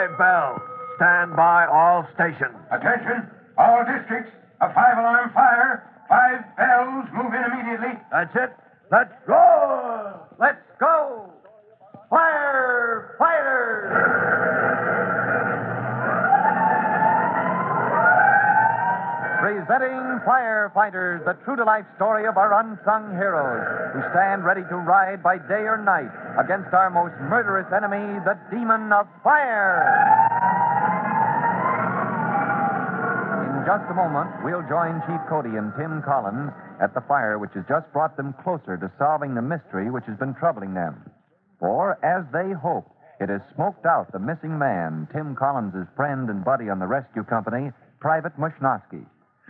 five bells. Stand by all stations. Attention, all districts. A five alarm fire. Five bells. Move in immediately. That's it. Let's roll. Let's go. Fire fighters. Presenting Firefighters, the true to life story of our unsung heroes who stand ready to ride by day or night against our most murderous enemy, the demon of fire. In just a moment, we'll join Chief Cody and Tim Collins at the fire which has just brought them closer to solving the mystery which has been troubling them. For, as they hope, it has smoked out the missing man, Tim Collins' friend and buddy on the rescue company, Private Mushnosky.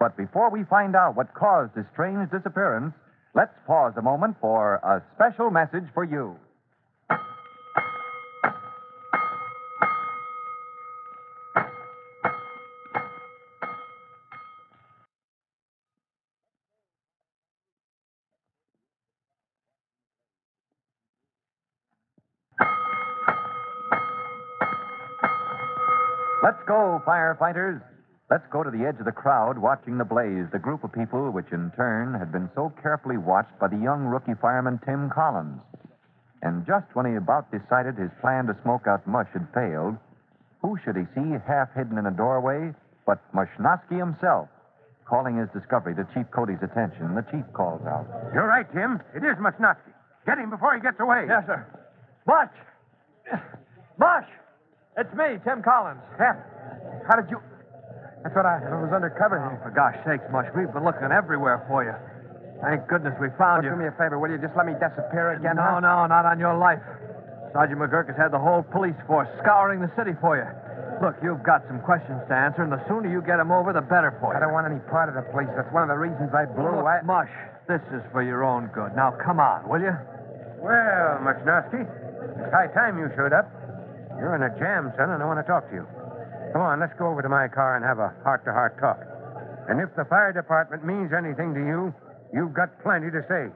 But before we find out what caused his strange disappearance, let's pause a moment for a special message for you. Firefighters. Let's go to the edge of the crowd watching the blaze, the group of people which in turn had been so carefully watched by the young rookie fireman Tim Collins. And just when he about decided his plan to smoke out mush had failed, who should he see half hidden in a doorway but Mushnosky himself, calling his discovery to Chief Cody's attention. The chief calls out. You're right, Tim. It is Mushnotsky. Get him before he gets away. Yes, sir. Mush! Mush! It's me, Tim Collins. Hep, how did you. I thought I, I was undercover Oh, here. for gosh sakes, Mush, we've been looking everywhere for you. Thank goodness we found oh, Do you. Do me a favor, will you? Just let me disappear again. No, huh? no, not on your life. Sergeant McGurk has had the whole police force scouring the city for you. Look, you've got some questions to answer, and the sooner you get them over, the better for you. I don't want any part of the police. That's one of the reasons I blew. Look, I... Mush, this is for your own good. Now, come on, will you? Well, Mushnosky, it's high time you showed up. You're in a jam, son, and I want to talk to you. Come on, let's go over to my car and have a heart-to-heart talk. And if the fire department means anything to you, you've got plenty to say.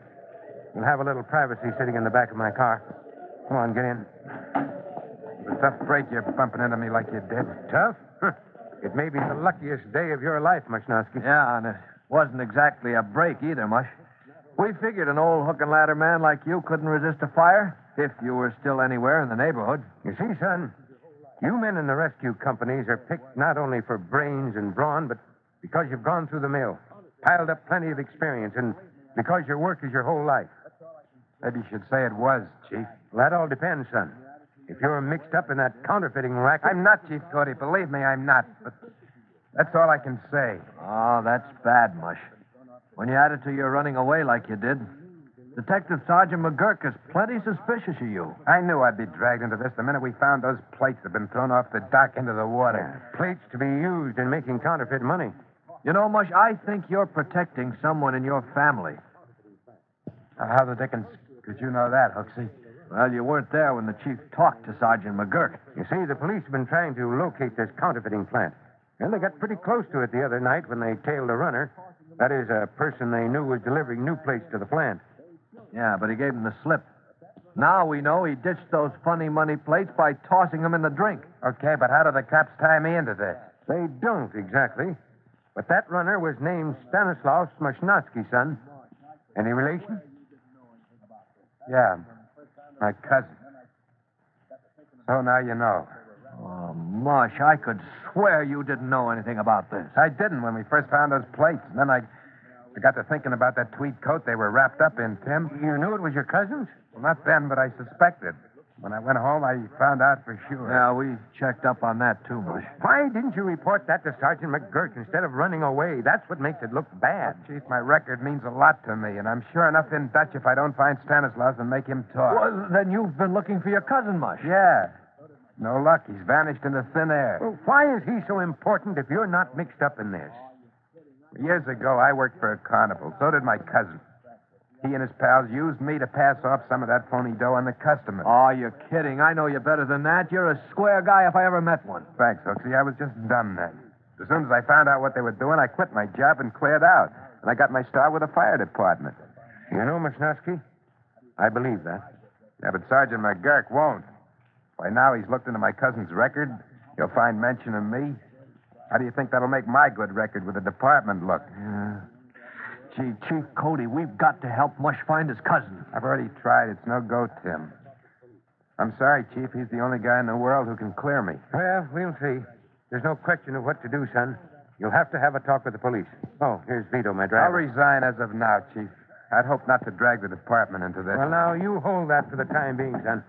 You'll have a little privacy sitting in the back of my car. Come on, get in. It's a tough break you're bumping into me like you did. Tough? It may be the luckiest day of your life, Mushnosky. Yeah, and it wasn't exactly a break either, Mush. We figured an old hook and ladder man like you couldn't resist a fire if you were still anywhere in the neighborhood. You see, son, you men in the rescue companies are picked not only for brains and brawn, but because you've gone through the mill, piled up plenty of experience, and because your work is your whole life. Maybe you should say it was, Chief. Well, that all depends, son. If you're mixed up in that counterfeiting racket. I'm not, Chief Cody. Believe me, I'm not. But that's all I can say. Oh, that's bad, Mush. When you add it to your running away like you did, Detective Sergeant McGurk is plenty suspicious of you. I knew I'd be dragged into this the minute we found those plates that had been thrown off the dock into the water. Plates to be used in making counterfeit money. You know, Mush, I think you're protecting someone in your family. How the dickens could you know that, Hooksy? Well, you weren't there when the chief talked to Sergeant McGurk. You see, the police have been trying to locate this counterfeiting plant. And they got pretty close to it the other night when they tailed a runner. That is, a person they knew was delivering new plates to the plant. Yeah, but he gave him the slip. Now we know he ditched those funny money plates by tossing them in the drink. Okay, but how do the cops tie me into this? They don't exactly. But that runner was named Stanislaus Mushnosky, son. Any relation? Yeah, my cousin. So now you know. Oh, Mush, I could swear you didn't know anything about this. I didn't when we first found those plates. And then I, I got to thinking about that tweed coat they were wrapped up in, Tim. You knew it was your cousin's? Well, not then, but I suspected. When I went home, I found out for sure. Yeah, we checked up on that too, Mush. Why didn't you report that to Sergeant McGurk instead of running away? That's what makes it look bad. Chief, my record means a lot to me, and I'm sure enough in Dutch if I don't find Stanislaus and make him talk. Well, then you've been looking for your cousin, Mush. Yeah. No luck. He's vanished into thin air. Well, why is he so important if you're not mixed up in this? Years ago, I worked for a carnival. So did my cousin. He and his pals used me to pass off some of that phony dough on the customers. Oh, you're kidding. I know you better than that. You're a square guy if I ever met one. Thanks, Hooksy. I was just dumb then. As soon as I found out what they were doing, I quit my job and cleared out. And I got my start with the fire department. You know, Mushnosky, I believe that. Yeah, but Sergeant McGurk won't. By now, he's looked into my cousin's record, You'll find mention of me. How do you think that'll make my good record with the department look? Yeah. Gee, Chief Cody, we've got to help Mush find his cousin. I've already tried. It's no go, Tim. I'm sorry, Chief. He's the only guy in the world who can clear me. Well, we'll see. There's no question of what to do, son. You'll have to have a talk with the police. Oh, here's Vito, my driver. I'll resign as of now, Chief. I'd hope not to drag the department into this. Well, now, you hold that for the time being, son.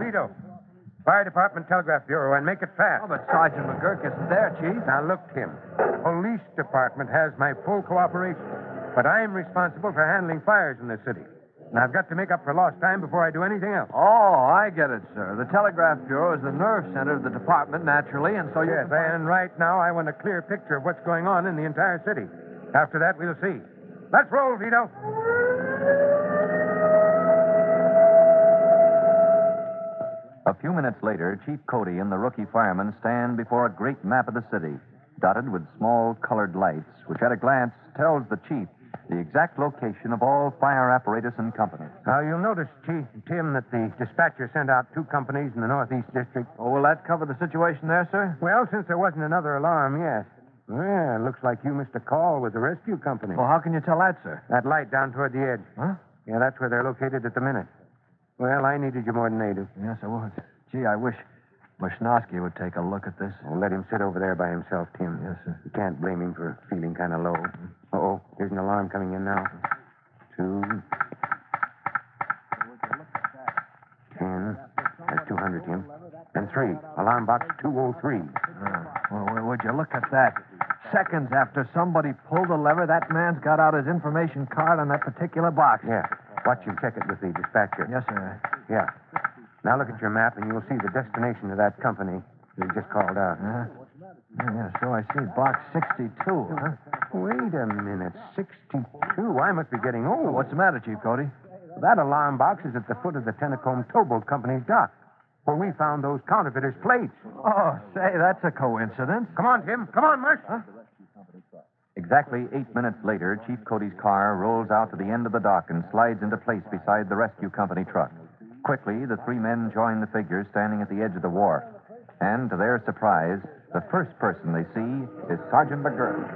Vito, Fire Department Telegraph Bureau, and make it fast. Oh, but Sergeant McGurk isn't there, Chief. Now, look, Tim. Police Department has my full cooperation, but I'm responsible for handling fires in the city. And I've got to make up for lost time before I do anything else. Oh, I get it, sir. The Telegraph Bureau is the nerve center of the department, naturally, and so you. Yes, and right now I want a clear picture of what's going on in the entire city. After that, we'll see. Let's roll, Vito. A few minutes later, Chief Cody and the rookie fireman stand before a great map of the city, dotted with small colored lights, which at a glance tells the chief the exact location of all fire apparatus and companies. Now, you'll notice, Chief Tim, that the dispatcher sent out two companies in the Northeast District. Oh, will that cover the situation there, sir? Well, since there wasn't another alarm, yes. Well, looks like you missed a call with the rescue company. Well, how can you tell that, sir? That light down toward the edge. Huh? Yeah, that's where they're located at the minute. Well, I needed you more than they do. Yes, I would. Gee, I wish Mushnosky would take a look at this. Well, let him sit over there by himself, Tim. Yes, sir. You can't blame him for feeling kind of low. Uh-oh, there's an alarm coming in now. Two. Ten. That's 200, Tim. And three. Alarm box 203. Oh, uh, well, well, would you look at that? Seconds after somebody pulled the lever, that man's got out his information card on that particular box. Yeah. Watch and check it with the dispatcher. Yes, sir. Yeah. Now look at your map, and you'll see the destination of that company we just called out. Uh-huh. Yeah, yeah, so I see. Box 62, huh? Wait a minute. 62? I must be getting old. What's the matter, Chief Cody? That alarm box is at the foot of the Tennacombe Towboat Company's dock, where we found those counterfeiters' plates. Oh, say, that's a coincidence. Come on, Tim. Come on, Mush. Exactly eight minutes later, Chief Cody's car rolls out to the end of the dock and slides into place beside the rescue company truck. Quickly, the three men join the figures standing at the edge of the wharf. And to their surprise, the first person they see is Sergeant McGurk.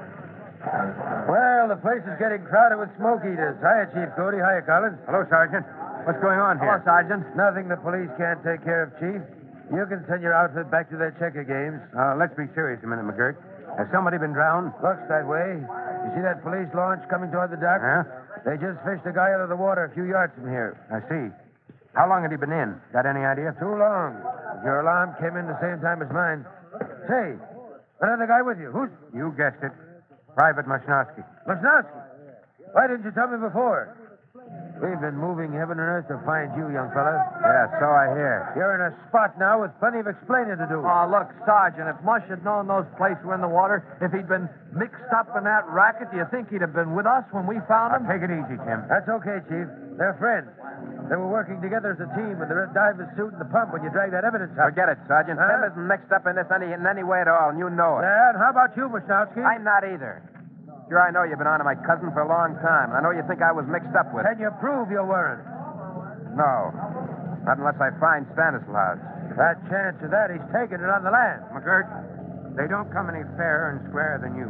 Well, the place is getting crowded with smoke eaters. Hiya, Chief Cody. Hiya, Collins. Hello, Sergeant. What's going on here? Hello, here? Sergeant. Nothing the police can't take care of, Chief. You can send your outfit back to their checker games. Uh, let's be serious a minute, McGurk. Has somebody been drowned? Looks that way. You see that police launch coming toward the dock? Huh? They just fished a guy out of the water a few yards from here. I see. How long had he been in? Got any idea? Too long. Your alarm came in the same time as mine. Say, another guy with you. Who's You guessed it. Private Mashnovsky. Lesnowski? Why didn't you tell me before? We've been moving heaven and earth to find you, young fella. Yeah, so I hear. You're in a spot now with plenty of explaining to do. Oh, look, Sergeant, if Mush had known those plates were in the water, if he'd been mixed up in that racket, do you think he'd have been with us when we found Now, him? take it easy, Tim. That's okay, Chief. They're friends. They were working together as a team with the red diver suit and the pump when you dragged that evidence out. Forget it, Sergeant. Huh? Tim isn't mixed up in this any, in any way at all, and you know it. Yeah, and how about you, Mushnowski? I'm not either. Sure, I know you've been on to my cousin for a long time, and I know you think I was mixed up with Can you prove you weren't? No. Not unless I find Stanislaus. That chance of that, he's taking it on the land. McGurk, they don't come any fairer and squarer than you.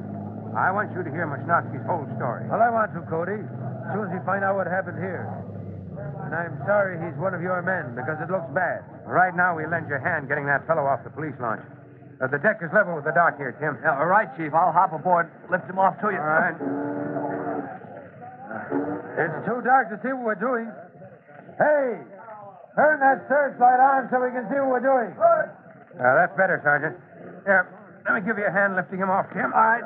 I want you to hear Mashnovsky's whole story. Well, I want to, Cody. As soon as we find out what happened here. And I'm sorry he's one of your men, because it looks bad. Right now, we lend your hand getting that fellow off the police launch. Uh, the deck is level with the dock here, Tim. Yeah, all right, Chief. I'll hop aboard, lift him off to you. All right. It's too dark to see what we're doing. Hey, turn that searchlight on so we can see what we're doing. Uh, that's better, Sergeant. Here, let me give you a hand lifting him off, Tim. All right.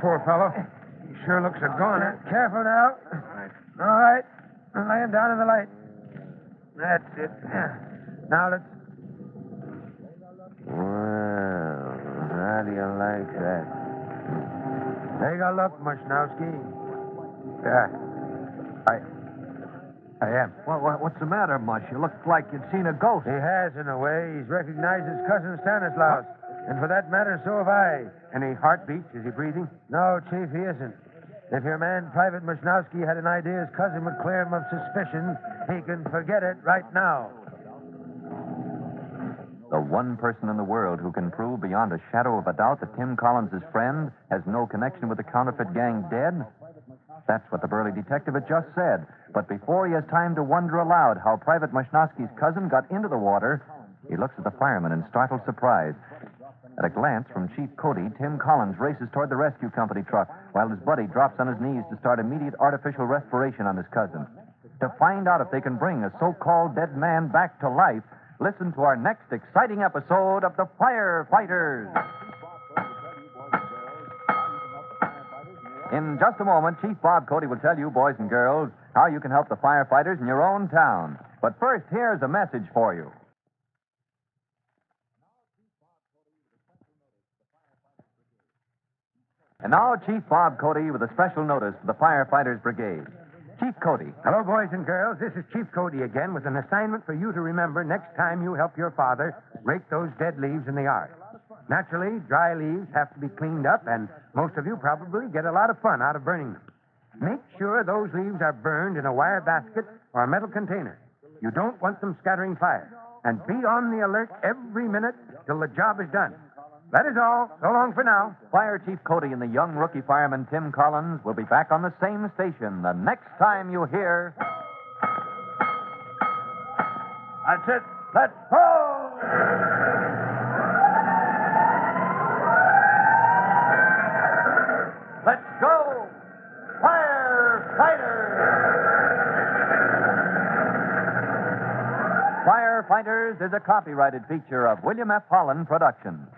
Poor fellow. He sure looks a goner. Careful now. All right. Lay him down in the light. That's it. Now let's. Well, how do you like that? Take a look, Mushnowski. Yeah. I. I am. What, what, what's the matter, Mush? You look like you'd seen a ghost. He has, in a way. He's recognized his cousin Stanislaus. And for that matter, so have I. Any heartbeats? Is he breathing? No, Chief, he isn't. If your man, Private Mushnowski, had an idea his cousin would clear him of suspicion, he can forget it right now. The one person in the world who can prove beyond a shadow of a doubt that Tim Collins' friend has no connection with the counterfeit gang dead? That's what the burly detective had just said. But before he has time to wonder aloud how Private Mashnoski's cousin got into the water, he looks at the fireman in startled surprise. At a glance from Chief Cody, Tim Collins races toward the rescue company truck while his buddy drops on his knees to start immediate artificial respiration on his cousin. To find out if they can bring a so called dead man back to life, listen to our next exciting episode of The Firefighters. In just a moment, Chief Bob Cody will tell you, boys and girls, how you can help the firefighters in your own town. But first, here's a message for you. And now, Chief Bob Cody with a special notice to the Firefighters Brigade. Chief Cody. Hello, boys and girls. This is Chief Cody again with an assignment for you to remember next time you help your father rake those dead leaves in the yard. Naturally, dry leaves have to be cleaned up, and most of you probably get a lot of fun out of burning them. Make sure those leaves are burned in a wire basket or a metal container. You don't want them scattering fire. And be on the alert every minute till the job is done. That is all. So long for now. Fire Chief Cody and the young rookie fireman Tim Collins will be back on the same station the next time you hear. That's it. Let's go! Let's go! Firefighters! Firefighters is a copyrighted feature of William F. Holland Productions.